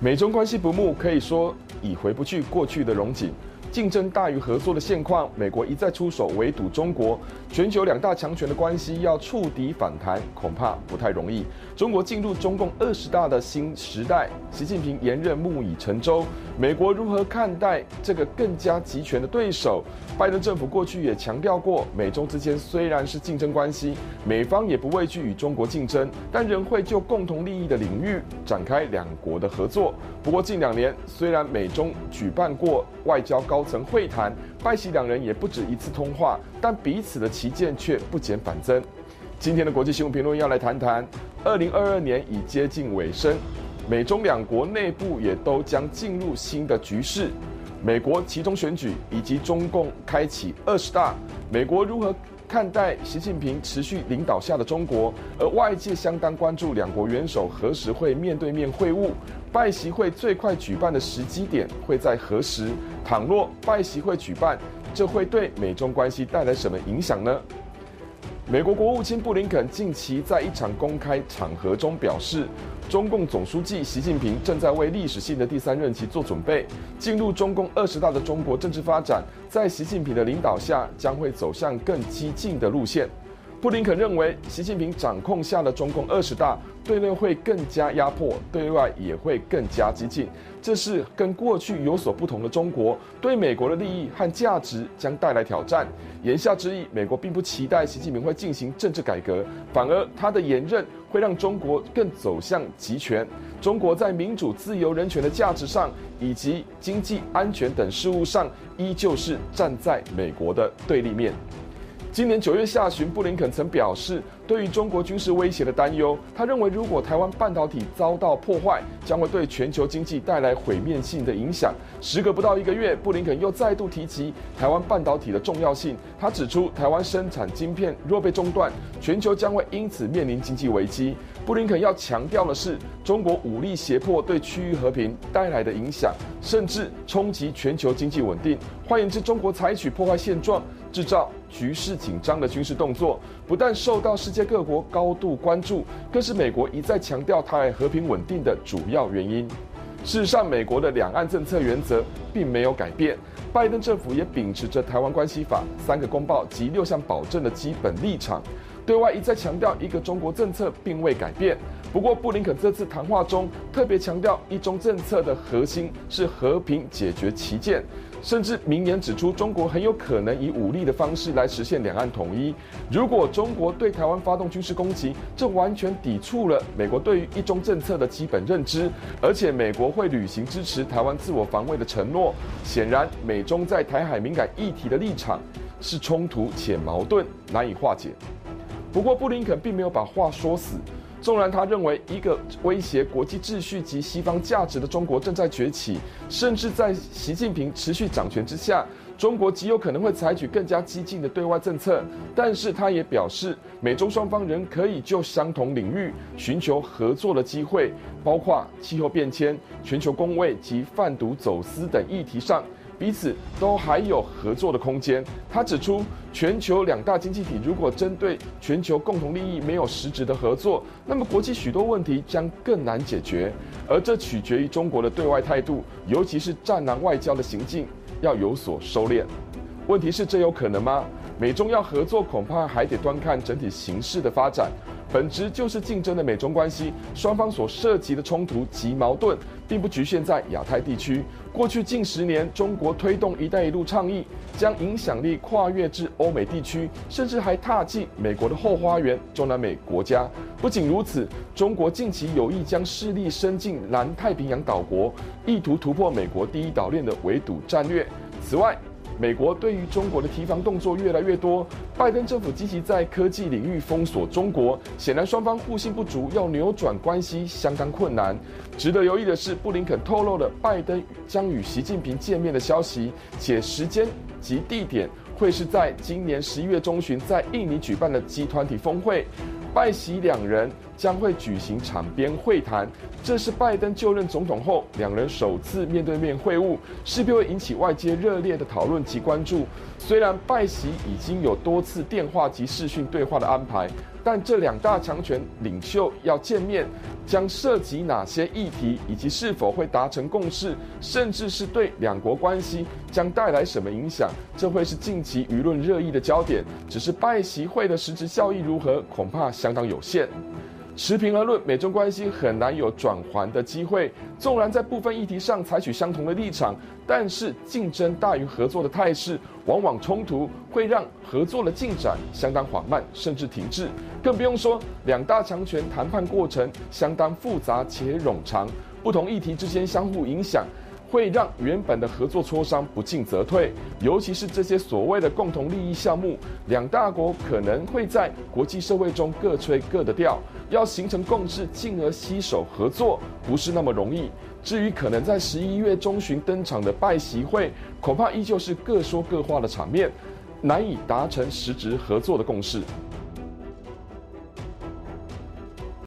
美中关系不睦，可以说已回不去过去的荣景。竞争大于合作的现况，美国一再出手围堵中国，全球两大强权的关系要触底反弹，恐怕不太容易。中国进入中共二十大的新时代，习近平连任木已成舟，美国如何看待这个更加集权的对手？拜登政府过去也强调过，美中之间虽然是竞争关系，美方也不畏惧与中国竞争，但仍会就共同利益的领域展开两国的合作。不过近两年，虽然美中举办过外交高高层会谈，拜习两人也不止一次通话，但彼此的旗舰却不减反增。今天的国际新闻评论要来谈谈，二零二二年已接近尾声，美中两国内部也都将进入新的局势。美国期中选举以及中共开启二十大，美国如何看待习近平持续领导下的中国？而外界相当关注两国元首何时会面对面会晤，拜习会最快举办的时机点会在何时？倘若拜习会举办，这会对美中关系带来什么影响呢？美国国务卿布林肯近期在一场公开场合中表示，中共总书记习近平正在为历史性的第三任期做准备。进入中共二十大的中国政治发展，在习近平的领导下，将会走向更激进的路线。布林肯认为，习近平掌控下的中共二十大，对内会更加压迫，对外也会更加激进。这是跟过去有所不同的中国，对美国的利益和价值将带来挑战。言下之意，美国并不期待习近平会进行政治改革，反而他的言任会让中国更走向集权。中国在民主、自由、人权的价值上，以及经济、安全等事务上，依旧是站在美国的对立面。今年九月下旬，布林肯曾表示，对于中国军事威胁的担忧，他认为如果台湾半导体遭到破坏，将会对全球经济带来毁灭性的影响。时隔不到一个月，布林肯又再度提及台湾半导体的重要性。他指出，台湾生产晶片若被中断，全球将会因此面临经济危机。布林肯要强调的是，中国武力胁迫对区域和平带来的影响，甚至冲击全球经济稳定。换言之，中国采取破坏现状、制造局势紧张的军事动作，不但受到世界各国高度关注，更是美国一再强调台海和平稳定的主要原因。事实上，美国的两岸政策原则并没有改变，拜登政府也秉持着《台湾关系法》三个公报及六项保证的基本立场。对外一再强调一个中国政策并未改变，不过布林肯这次谈话中特别强调一中政策的核心是和平解决歧见，甚至明言指出中国很有可能以武力的方式来实现两岸统一。如果中国对台湾发动军事攻击，这完全抵触了美国对于一中政策的基本认知，而且美国会履行支持台湾自我防卫的承诺。显然，美中在台海敏感议题的立场是冲突且矛盾，难以化解。不过，布林肯并没有把话说死。纵然他认为一个威胁国际秩序及西方价值的中国正在崛起，甚至在习近平持续掌权之下，中国极有可能会采取更加激进的对外政策。但是，他也表示，美中双方仍可以就相同领域寻求合作的机会，包括气候变迁、全球公卫及贩毒走私等议题上。彼此都还有合作的空间。他指出，全球两大经济体如果针对全球共同利益没有实质的合作，那么国际许多问题将更难解决。而这取决于中国的对外态度，尤其是战狼外交的行径要有所收敛。问题是，这有可能吗？美中要合作，恐怕还得端看整体形势的发展。本质就是竞争的美中关系，双方所涉及的冲突及矛盾，并不局限在亚太地区。过去近十年，中国推动“一带一路”倡议，将影响力跨越至欧美地区，甚至还踏进美国的后花园——中南美国家。不仅如此，中国近期有意将势力伸进南太平洋岛国，意图突破美国第一岛链的围堵战略。此外，美国对于中国的提防动作越来越多，拜登政府积极在科技领域封锁中国，显然双方互信不足，要扭转关系相当困难。值得留意的是，布林肯透露了拜登将与习近平见面的消息，且时间及地点会是在今年十一月中旬在印尼举办的集团体峰会。拜习两人将会举行场边会谈，这是拜登就任总统后两人首次面对面会晤，势必会引起外界热烈的讨论及关注。虽然拜习已经有多次电话及视讯对话的安排，但这两大强权领袖要见面，将涉及哪些议题，以及是否会达成共识，甚至是对两国关系将带来什么影响，这会是近期舆论热议的焦点。只是拜习会的实质效益如何，恐怕相当有限。持平而论，美中关系很难有转圜的机会。纵然在部分议题上采取相同的立场，但是竞争大于合作的态势，往往冲突会让合作的进展相当缓慢，甚至停滞。更不用说两大强权谈判过程相当复杂且冗长，不同议题之间相互影响。会让原本的合作磋商不进则退，尤其是这些所谓的共同利益项目，两大国可能会在国际社会中各吹各的调，要形成共识，进而携手合作，不是那么容易。至于可能在十一月中旬登场的拜习会，恐怕依旧是各说各话的场面，难以达成实质合作的共识。